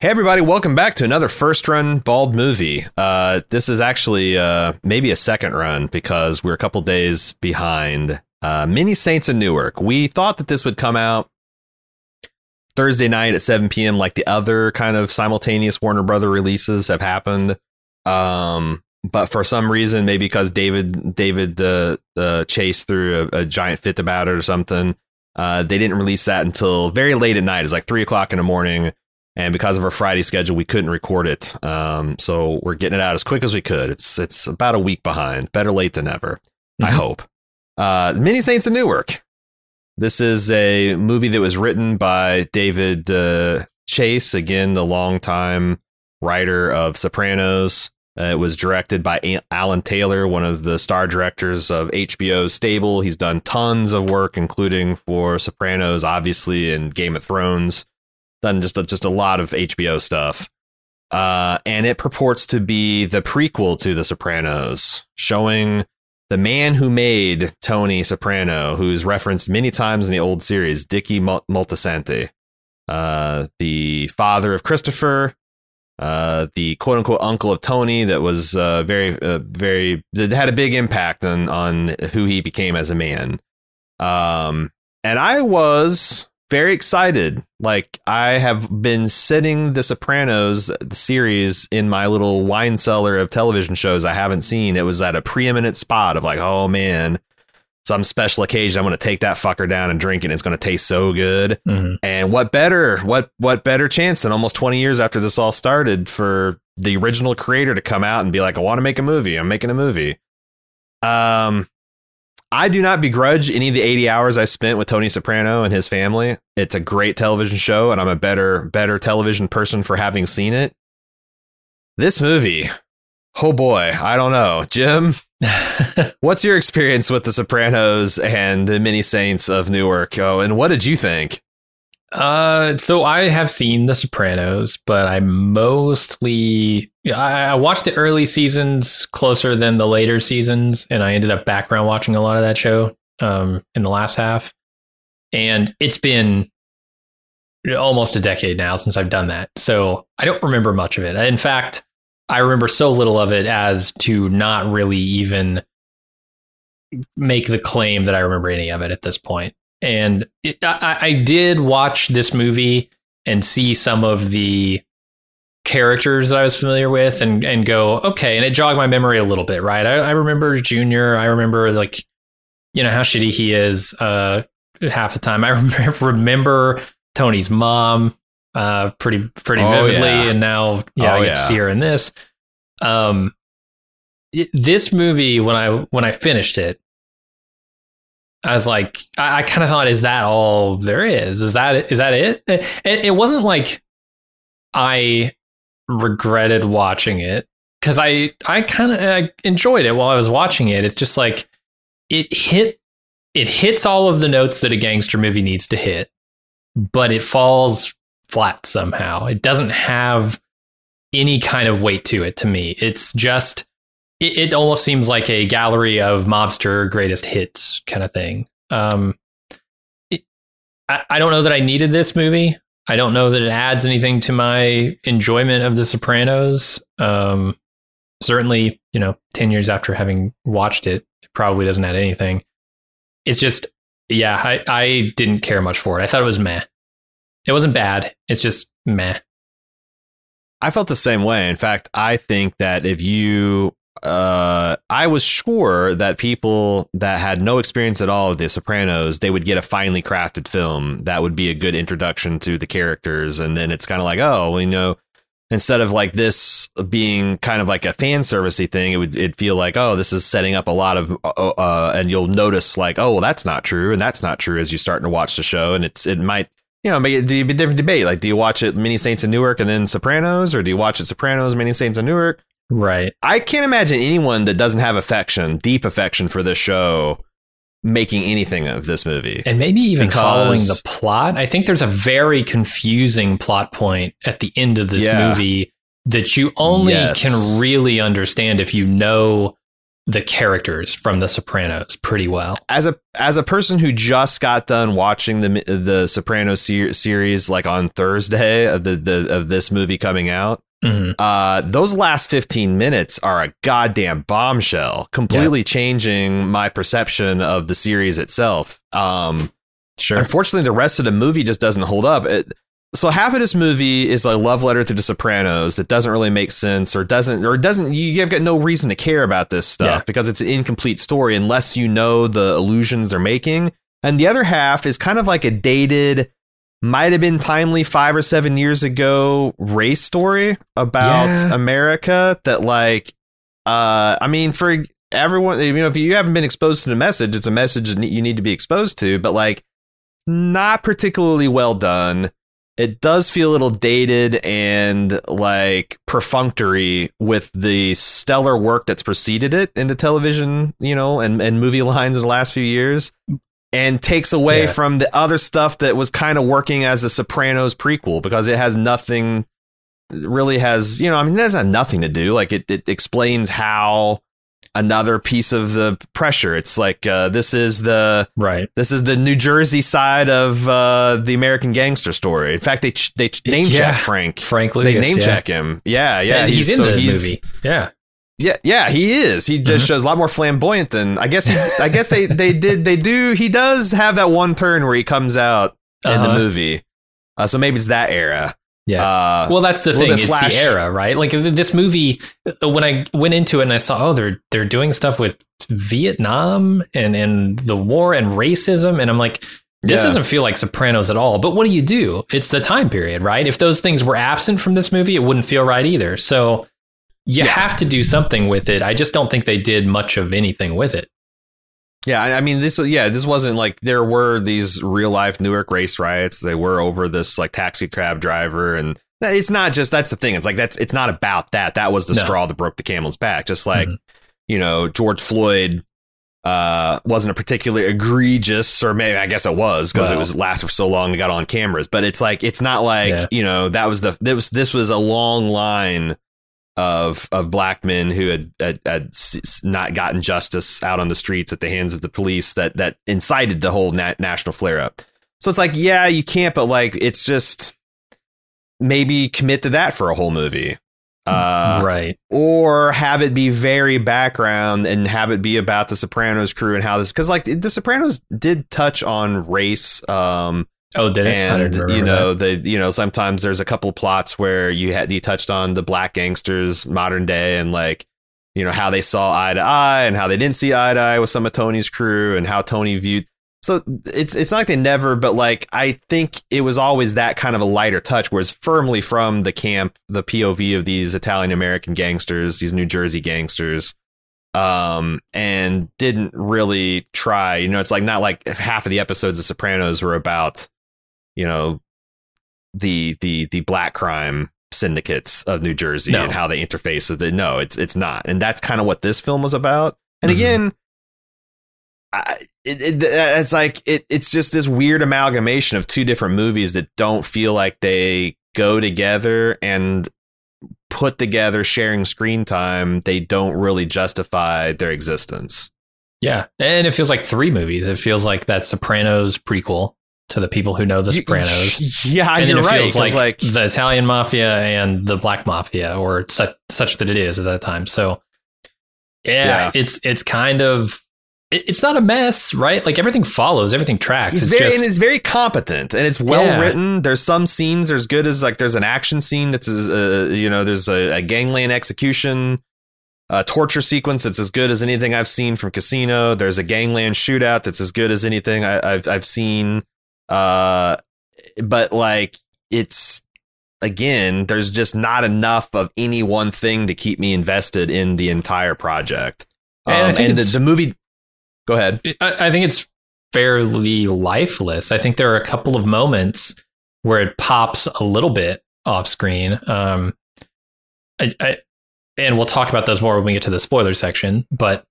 Hey everybody, welcome back to another first run bald movie. Uh, this is actually uh, maybe a second run because we're a couple days behind. Uh, Many Saints in Newark. We thought that this would come out Thursday night at 7 p.m. like the other kind of simultaneous Warner Brother releases have happened. Um, but for some reason, maybe because David David uh, uh, Chase threw a, a, giant fit about it or something, uh, they didn't release that until very late at night. It's like three o'clock in the morning, and because of our Friday schedule, we couldn't record it. Um, so we're getting it out as quick as we could. It's it's about a week behind. Better late than never. Mm-hmm. I hope. Uh, Many Saints in Newark. This is a movie that was written by David uh, Chase, again, the longtime writer of Sopranos. Uh, it was directed by Alan Taylor, one of the star directors of HBO's stable. He's done tons of work, including for Sopranos, obviously, and Game of Thrones. Done just a, just a lot of HBO stuff. Uh, and it purports to be the prequel to The Sopranos, showing the man who made Tony Soprano, who's referenced many times in the old series, Dicky Moltisanti, uh, the father of Christopher, uh, the quote unquote uncle of Tony, that was uh, very, uh, very that had a big impact on on who he became as a man. Um, and I was very excited. Like I have been sitting The Sopranos the series in my little wine cellar of television shows I haven't seen. It was at a preeminent spot of like, oh man, some special occasion I'm going to take that fucker down and drink it. It's going to taste so good. Mm-hmm. And what better, what what better chance than almost 20 years after this all started for the original creator to come out and be like, I want to make a movie. I'm making a movie. Um, I do not begrudge any of the 80 hours I spent with Tony Soprano and his family. It's a great television show, and I'm a better, better television person for having seen it. This movie, oh boy, I don't know. Jim, what's your experience with The Sopranos and the Many Saints of Newark? Oh, and what did you think? Uh, so I have seen The Sopranos, but I mostly I, watched the early seasons closer than the later seasons, and I ended up background watching a lot of that show um in the last half. And it's been almost a decade now since I've done that, so I don't remember much of it. In fact, I remember so little of it as to not really even make the claim that I remember any of it at this point and it, I, I did watch this movie and see some of the characters that I was familiar with and and go okay, and it jogged my memory a little bit, right? I, I remember Junior. I remember like you know how shitty he is uh, half the time. I remember, remember Tony's mom uh, pretty pretty oh, vividly, yeah. and now yeah, oh, I get yeah. to see her in this. Um, this movie when I when I finished it, I was like, I, I kind of thought, is that all there is? Is that is that it? It, it wasn't like I regretted watching it because I I kind of enjoyed it while I was watching it. It's just like it hit it hits all of the notes that a gangster movie needs to hit, but it falls flat somehow. It doesn't have any kind of weight to it to me. It's just it, it almost seems like a gallery of mobster greatest hits kind of thing. Um, it, I, I don't know that I needed this movie. I don't know that it adds anything to my enjoyment of The Sopranos. Um, certainly, you know, 10 years after having watched it, it probably doesn't add anything. It's just, yeah, I, I didn't care much for it. I thought it was meh. It wasn't bad. It's just meh. I felt the same way. In fact, I think that if you uh, I was sure that people that had no experience at all with The Sopranos, they would get a finely crafted film that would be a good introduction to the characters, and then it's kind of like, oh, well, you know, instead of like this being kind of like a fan servicey thing, it would it feel like, oh, this is setting up a lot of, uh, uh, and you'll notice like, oh, well, that's not true, and that's not true as you're starting to watch the show, and it's it might you know, do a different debate. Like, do you watch it Many Saints of Newark and then Sopranos, or do you watch it Sopranos, Many Saints of Newark? Right. I can't imagine anyone that doesn't have affection, deep affection for this show, making anything of this movie. And maybe even Because- following the plot. I think there's a very confusing plot point at the end of this Yeah. movie that you only Yes. can really understand if you know the characters from The Sopranos pretty well. As a as a person who just got done watching the the Sopranos ser- series, like on Thursday of the, the of this movie coming out, Mhm. uh, those last 15 minutes are a goddamn bombshell, completely changing my perception of the series itself. Um, Sure. Unfortunately, the rest of the movie just doesn't hold up. It, so half of this movie is a love letter to the Sopranos that doesn't really make sense, or doesn't, or doesn't. You have got no reason to care about this stuff Yeah. because it's an incomplete story unless you know the illusions they're making. And the other half is kind of like a dated, might have been timely five or seven years ago race story about Yeah. America that like uh I mean for everyone you know if you haven't been exposed to the message it's a message that you need to be exposed to but like not particularly well done it does feel a little dated and like perfunctory with the stellar work that's preceded it in the television you know and, and movie lines in the last few years and takes away Yeah. from the other stuff that was kind of working as a sopranos prequel because it has nothing really has you know i mean it has nothing to do like it, it explains how another piece of the pressure it's like uh, this is the right. this is the New Jersey side of uh, the American gangster story. In fact, they ch- they ch- name Yeah. check Frank. Frank They Lucas. name yeah. check him. Yeah, yeah. And he's, in so the he's- movie. Yeah. Yeah, yeah, he is. He just Mhm. shows a lot more flamboyant than I guess. He, I guess they they did they do. He does have that one turn where he comes out in the Uh-huh. movie. Uh, so maybe it's that era. Yeah. Uh, well, that's the thing. It's Flash. the era, right? Like this movie, uh, when I went into it and I saw, oh, they're they're doing stuff with Vietnam and and the war and racism, and I'm like, this Yeah. doesn't feel like Sopranos at all. But what do you do? It's the time period, right? If those things were absent from this movie, it wouldn't feel right either. So you Yeah. have to do something with it. I just don't think they did much of anything with it. Yeah, I mean this. Yeah, this wasn't like there were these real life Newark race riots. They were over this like taxi cab driver, and it's not just that's the thing. It's like that's it's not about that. That was the No. straw that broke the camel's back. Just like Mhm. you know George Floyd uh wasn't a particularly egregious or maybe I guess it was because it was lasted for so long and got on cameras but it's like it's not like Yeah. you know that was the this was this was a long line of of black men who had, had, had not gotten justice out on the streets at the hands of the police that that incited the whole nat- national flare up. So it's like, yeah, you can't, but like, it's just maybe commit to that for a whole movie, uh, right. or have it be very background and have it be about the Sopranos crew and how this because like the Sopranos did touch on race. Um, Oh, did it? And you know that. the you know sometimes there's a couple plots where you had you touched on the black gangsters modern day and like you know how they saw eye to eye and how they didn't see eye to eye with some of Tony's crew and how Tony viewed so it's it's not like they never but like I think it was always that kind of a lighter touch whereas firmly from the camp the POV of these Italian American gangsters these New Jersey gangsters um and didn't really try you know it's like not like half of the episodes of Sopranos were about you know the the the black crime syndicates of New Jersey No. and how they interface with it. No, it's it's not, and that's kind of what this film was about. And Mhm. again, I, it, it, it's like it, it's just this weird amalgamation of two different movies that don't feel like they go together and put together sharing screen time. They don't really justify their existence. Yeah, and it feels like three movies. It feels like that Sopranos prequel to the people who know the Sopranos. yeah, and you're it right. feels 'cause, like, the Italian mafia and the black mafia, or such such that it is at that time. So, yeah, Yeah. it's it's kind of it- it's not a mess, right? Like everything follows, everything tracks. It's, It's, very just and it's very competent and it's well Yeah. written. There's some scenes as good as like there's an action scene that's as, uh, you know there's a, a gangland execution, a torture sequence that's as good as anything I've seen from Casino. There's a gangland shootout that's as good as anything I, I've I've seen. Uh, but like it's again, there's just not enough of any one thing to keep me invested in the entire project. And Um, think and the, the movie. Go ahead. I, I think it's fairly lifeless. I think there are a couple of moments where it pops a little bit off screen. Um, I, I, and we'll talk about those more when we get to the spoiler section. But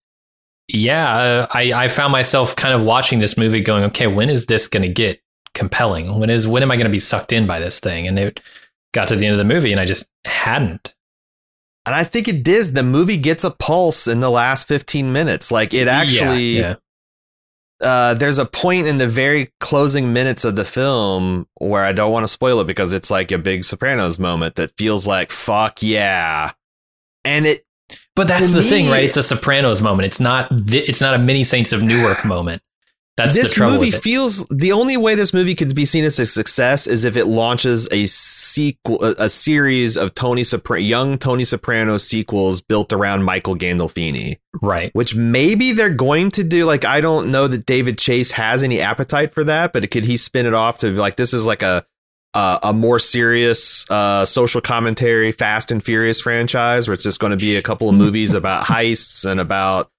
yeah, I, I found myself kind of watching this movie, going, okay, when is this going to get compelling? When is when am I going to be sucked in by this thing? And it got to the end of the movie, and I just hadn't. And I think it. The movie gets a pulse in the last 15 minutes. Like it actually, yeah, yeah. Uh, there's a point in the very closing minutes of the film where I don't want to spoil it because it's like a big Sopranos moment that feels like, fuck yeah. And it, But that's the thing, right? It's a Sopranos moment. It's not. Th- it's not a Many Saints of Newark moment. That's this movie feels the only way this movie could be seen as a success is if it launches a sequel, a, a series of Tony Sopra- young Tony Soprano sequels built around Michael Gandolfini. right. which maybe they're going to do. Like, I don't know that David Chase has any appetite for that, but could he spin it off to like this is like a a, a more serious uh, social commentary, Fast and Furious franchise, where it's just going to be a couple of movies about heists and about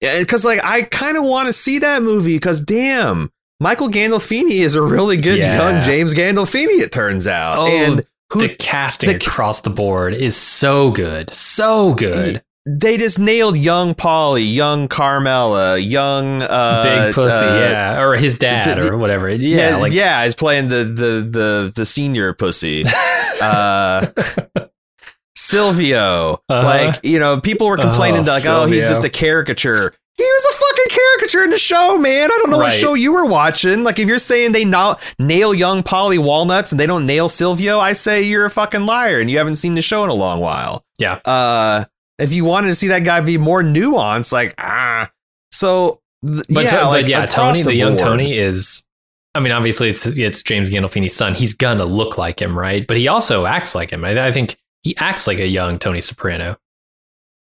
yeah, because like I kind of want to see that movie because damn. Michael Gandolfini is a really good Yeah. young James Gandolfini, it turns out. Oh, and who the casting the- across the board is so good, so good. they just nailed young Paulie, young Carmela, young uh, Big pussy, uh, yeah, or his dad, the- or whatever. Yeah, yeah, like yeah, he's playing the the the the senior pussy. uh, Silvio, Uh-huh. like you know, people were complaining Oh, like, oh, he's just a caricature. He was a fucking caricature in the show, man. I don't know what show you were watching. Like, if you're saying they na- nail young Paulie Walnuts and they don't nail Silvio, I say you're a fucking liar and you haven't seen the show in a long while. Yeah. Uh, if you wanted to see that guy be more nuanced, like ah, so th- but, yeah, to- like yeah, Tony, the, young board. Tony is. I mean, obviously, it's it's James Gandolfini's son. He's gonna look like him, right? But he also acts like him. I, I think he acts like a young Tony Soprano.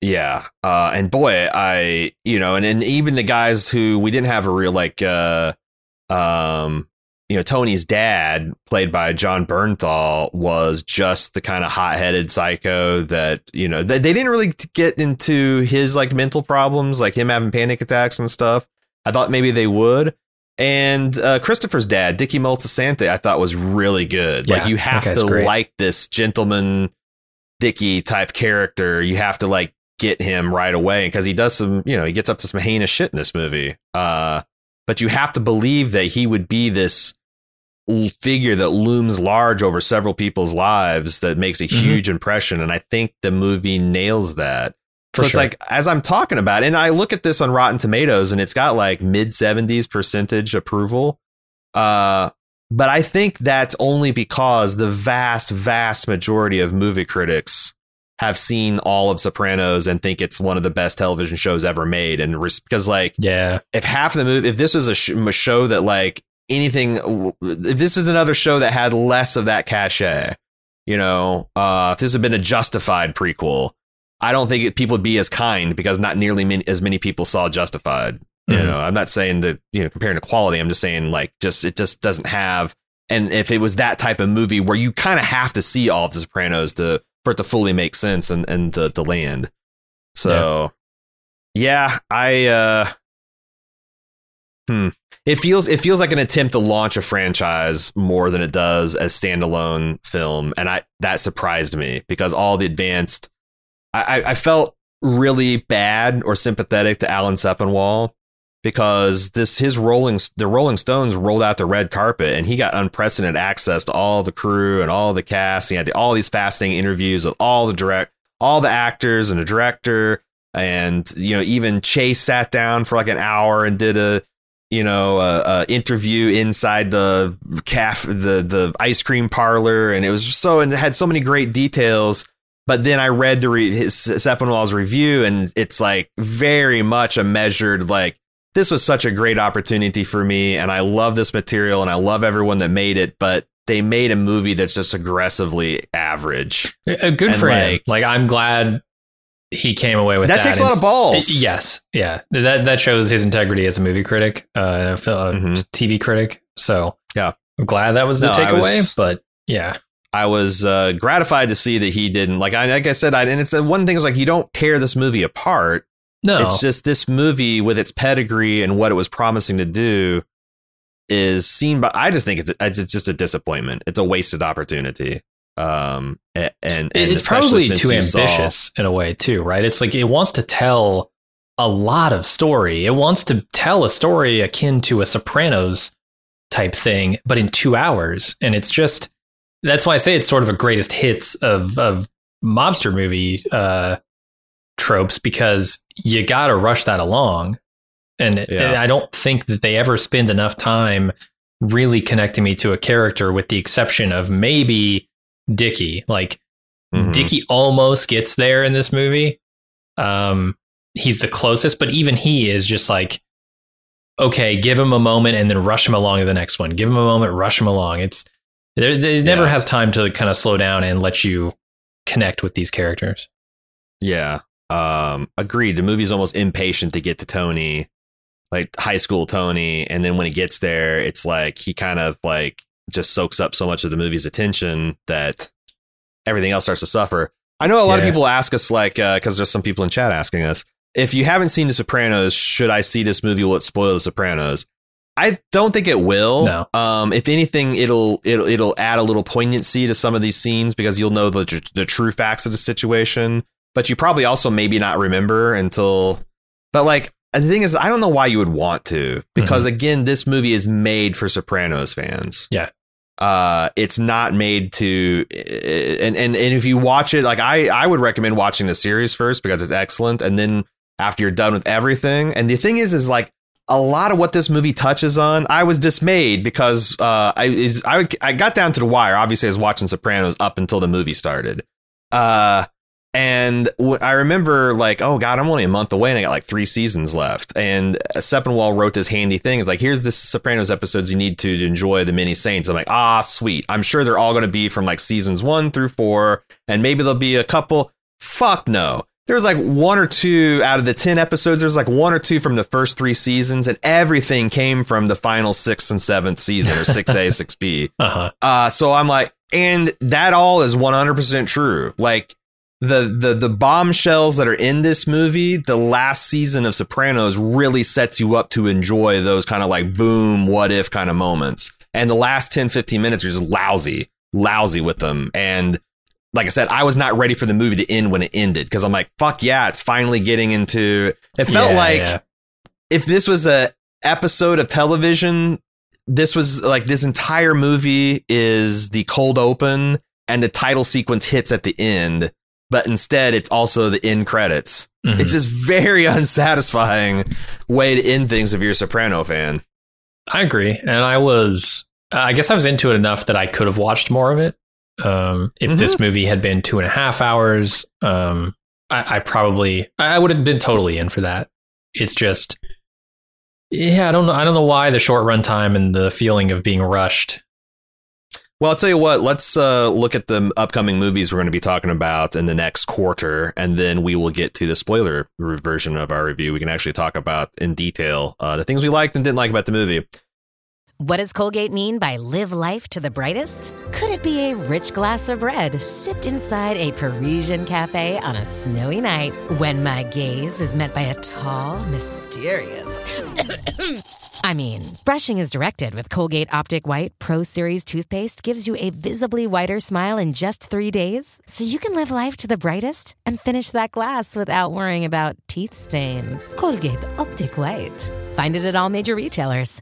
Yeah. Uh, and boy, I, you know, and, and even the guys who we didn't have a real, like, uh, um, you know, Tony's dad, played by Jon Bernthal, was just the kind of hot headed psycho that, you know, they, they didn't really get into his like mental problems, like him having panic attacks and stuff. I thought maybe they would. And uh, Christopher's dad, Dickie Moltisanti, I thought was really good. Yeah, like you have to great. like this gentleman Dickie type character. You have to like get him right away because he does some, you know, he gets up to some heinous shit in this movie. Uh, but you have to believe that he would be this figure that looms large over several people's lives that makes a Mhm. huge impression. And I think the movie nails that. For so it's sure. like as I'm talking about, it, and I look at this on Rotten Tomatoes, and it's got like mid 70s percentage approval. Uh, but I think that's only because the vast, vast majority of movie critics have seen all of Sopranos and think it's one of the best television shows ever made. And res- because like Yeah, if half of the movie, if this was a, sh- a show that like anything, if this is another show that had less of that cachet, you know, uh, if this had been a Justified prequel, I don't think it, people would be as kind because not nearly many, as many people saw Justified. You Mhm. know, I'm not saying that you know comparing to quality. I'm just saying like just it just doesn't have. And if it was that type of movie where you kind of have to see all of the Sopranos to for it to fully make sense and and to, to land. So, yeah, I. uh Hmm. It feels it feels like an attempt to launch a franchise more than it does as standalone film, and I that surprised me because all the advanced, I, I I felt really bad or sympathetic to Alan Sepinwall because this his Rolling the Rolling Stones rolled out the red carpet and he got unprecedented access to all the crew and all the cast. He had all these fascinating interviews with all the direct all the actors and the director. And you know even Chase sat down for like an hour and did a you know a, a interview inside the caf the the ice cream parlor. And it was so and had so many great details. But then I read the re- his Sepinwall's review and it's like very much a measured like this was such a great opportunity for me and I love this material and I love everyone that made it but they made a movie that's just aggressively average good And, for him. like- Like I'm glad he came away with that, that. takes a lot of balls Yes, yeah, that that shows his integrity as a movie critic, uh, a Mhm. TV critic. So Yeah. I'm glad that was the No, takeaway. was- but yeah, I was uh, gratified to see that he didn't like. I like I said, I, and it's uh, one thing is like you don't tear this movie apart. No, It's just this movie with its pedigree and what it was promising to do. is seen by. I just think it's it's just a disappointment. It's a wasted opportunity. Um, and, and it's probably too ambitious saw, in a way too, right? It's like it wants to tell a lot of story. It wants to tell a story akin to a Sopranos type thing, but in two hours, and it's just that's why I say it's sort of a greatest hits of of mobster movie uh, tropes because you got to rush that along. And, yeah. and I don't think that they ever spend enough time really connecting me to a character, with the exception of maybe Dicky. Like mm-hmm. Dickie almost gets there in this movie. Um, he's the closest, but even he is just like, okay, give him a moment and then rush him along to the next one. Give him a moment, rush him along. It's there. It yeah. never has time to kind of slow down and let you connect with these characters. Yeah, um, agreed. The movie's almost impatient to get to Tony, like high school Tony, and then when he gets there, it's like he kind of like just soaks up so much of the movie's attention that everything else starts to suffer. I know a lot yeah. of people ask us, like, because uh, there's some people in chat asking us, if you haven't seen The Sopranos, should I see this movie? Will it spoil The Sopranos? I don't think it will. No. Um, if anything, it'll it'll it'll add a little poignancy to some of these scenes because you'll know the the true facts of the situation but you probably also maybe not remember until. But like the thing is, I don't know why you would want to because mm-hmm. again, this movie is made for Sopranos fans. Yeah. Uh, it's not made to, and, and, and if you watch it, like I, I would recommend watching the series first because it's excellent. And then after you're done with everything. And the thing is, is like a lot of what this movie touches on, I was dismayed because uh, I is I I got down to the wire. Obviously, I was watching Sopranos up until the movie started. Uh, and I remember like, oh god, I'm only a month away, and I got like three seasons left. And Sepinwall wrote this handy thing. It's like, here's the Sopranos episodes you need to, to enjoy the Many Saints. I'm like, ah, sweet. I'm sure they're all going to be from like seasons one through four, and maybe there'll be a couple. Fuck no. There's like one or two out of the 10 episodes. There's like one or two from the first three seasons, and everything came from the final sixth and seventh season, or 6A, 6B. Uh-huh. Uh, so I'm like, and that all is 100% true. Like, the the the bombshells that are in this movie, the last season of Sopranos really sets you up to enjoy those kind of like boom, what if kind of moments. And the last 10, 15 minutes are just lousy, lousy with them. And like I said, I was not ready for the movie to end when it ended because I'm like, fuck yeah, it's finally getting into. It felt yeah, like yeah. if this was a episode of television, this was like this entire movie is the cold open and the title sequence hits at the end but instead it's also the end credits. Mm-hmm. It's just very unsatisfying way to end things if you're a Soprano fan. I agree, and I was, I guess I was into it enough that I could have watched more of it. Um, if mm-hmm. this movie had been two and a half hours, um, I, I probably I would have been totally in for that. It's just, yeah, I don't know, I don't know why the short run time and the feeling of being rushed well, I'll tell you what, let's uh, look at the upcoming movies we're going to be talking about in the next quarter, and then we will get to the spoiler version of our review. We can actually talk about in detail uh, the things we liked and didn't like about the movie. What does Colgate mean by live life to the brightest? Could it be a rich glass of red sipped inside a Parisian cafe on a snowy night when my gaze is met by a tall, mysterious. I mean, brushing is directed with Colgate Optic White Pro Series toothpaste gives you a visibly whiter smile in just three days, so you can live life to the brightest and finish that glass without worrying about teeth stains. Colgate Optic White. Find it at all major retailers.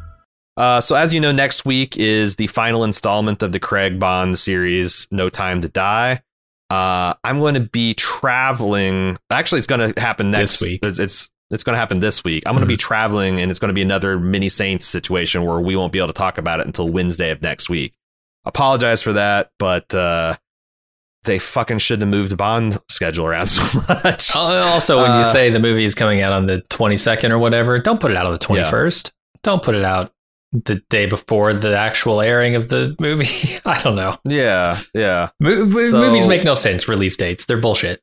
Uh, so, as you know, next week is the final installment of the Craig Bond series, No Time to Die. Uh, I'm going to be traveling. Actually, it's going to happen next this week. It's it's, it's going to happen this week. I'm going to be mm-hmm. traveling, and it's going to be another Many Saints situation where we won't be able to talk about it until Wednesday of next week. Apologize for that, but uh, they fucking shouldn't have moved the Bond schedule around so much. Also, when you uh, say the movie is coming out on the 22nd or whatever, don't put it out on the 21st. Yeah. Don't put it out the day before the actual airing of the movie. I don't know. Yeah, yeah. Mo- So- movies make no sense. Release dates, they're bullshit.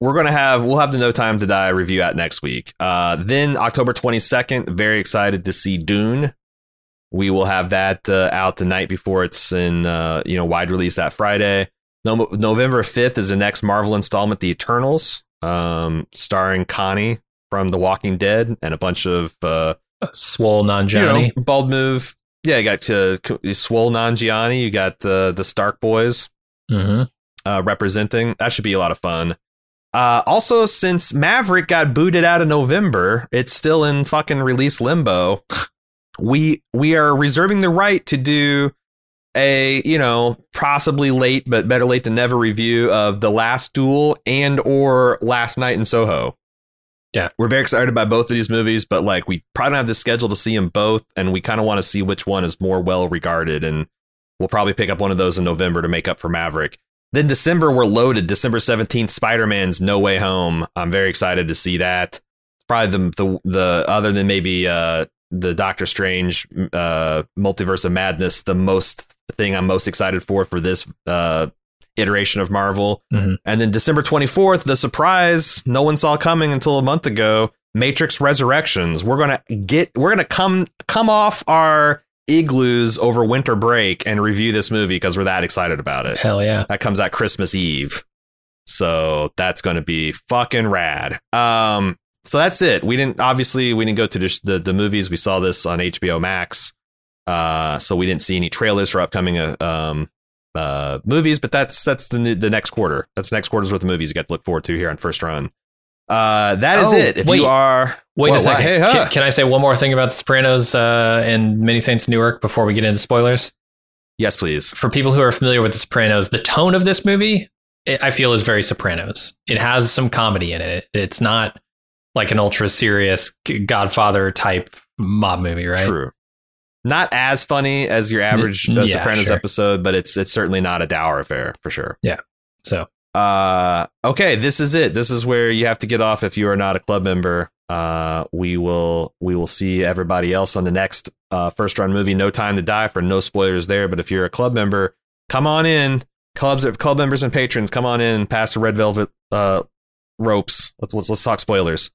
We're gonna have we'll have the No Time to Die review out next week. Uh, then October twenty second, very excited to see Dune. We will have that uh, out the night before it's in uh, you know wide release that Friday. No- November fifth is the next Marvel installment, The Eternals, um, starring Connie from The Walking Dead and a bunch of uh, Swole non you know, bald move. Yeah, you got uh, Swole Nanjiani. You got uh, the Stark Boys hmm uh, representing. That should be a lot of fun. Uh, also, since Maverick got booted out of November, it's still in fucking release limbo. We we are reserving the right to do a you know possibly late but better late than never review of the Last Duel and or Last Night in Soho. Yeah. we're very excited about both of these movies, but like we probably don't have the schedule to see them both, and we kind of want to see which one is more well regarded, and we'll probably pick up one of those in November to make up for Maverick. Then December, we're loaded. December 17th, Spider Man's No Way Home. I'm very excited to see that. Probably the, the, the other than maybe uh, the Doctor Strange uh, Multiverse of Madness, the most thing I'm most excited for for this uh, iteration of Marvel. Mhm. And then December 24th, the surprise no one saw coming until a month ago Matrix Resurrections. We're going to get, we're going to come, come off our igloos over winter break and review this movie because we're that excited about it. Hell yeah. That comes out Christmas Eve. So that's going to be fucking rad. Um, so that's it. We didn't obviously we didn't go to the the, the movies. We saw this on HBO Max. Uh, so we didn't see any trailers for upcoming uh, um uh movies, but that's that's the the next quarter. That's next quarter's worth of movies you got to look forward to here on first run. Uh, that is Oh, it. If wait. you are Wait a second. Hey, huh. can, can I say one more thing about The Sopranos uh, and Many Saints Newark before we get into spoilers? yes, please. For people who are familiar with The Sopranos, the tone of this movie, it, I feel, is very Sopranos. It has some comedy in it. It's not like an ultra serious Godfather type mob movie, right? True. Not as funny as your average uh, yeah, Sopranos sure. episode, but it's it's certainly not a dour affair for sure. Yeah. So Uh, okay, this is it. This is where you have to get off if you are not a club member. Uh, we will we will see everybody else on the next uh, first run movie. No time to die for no spoilers there. But if you're a club member, come on in. Clubs, club members and patrons, come on in. Past the red velvet uh, ropes. Let's let's let's talk spoilers.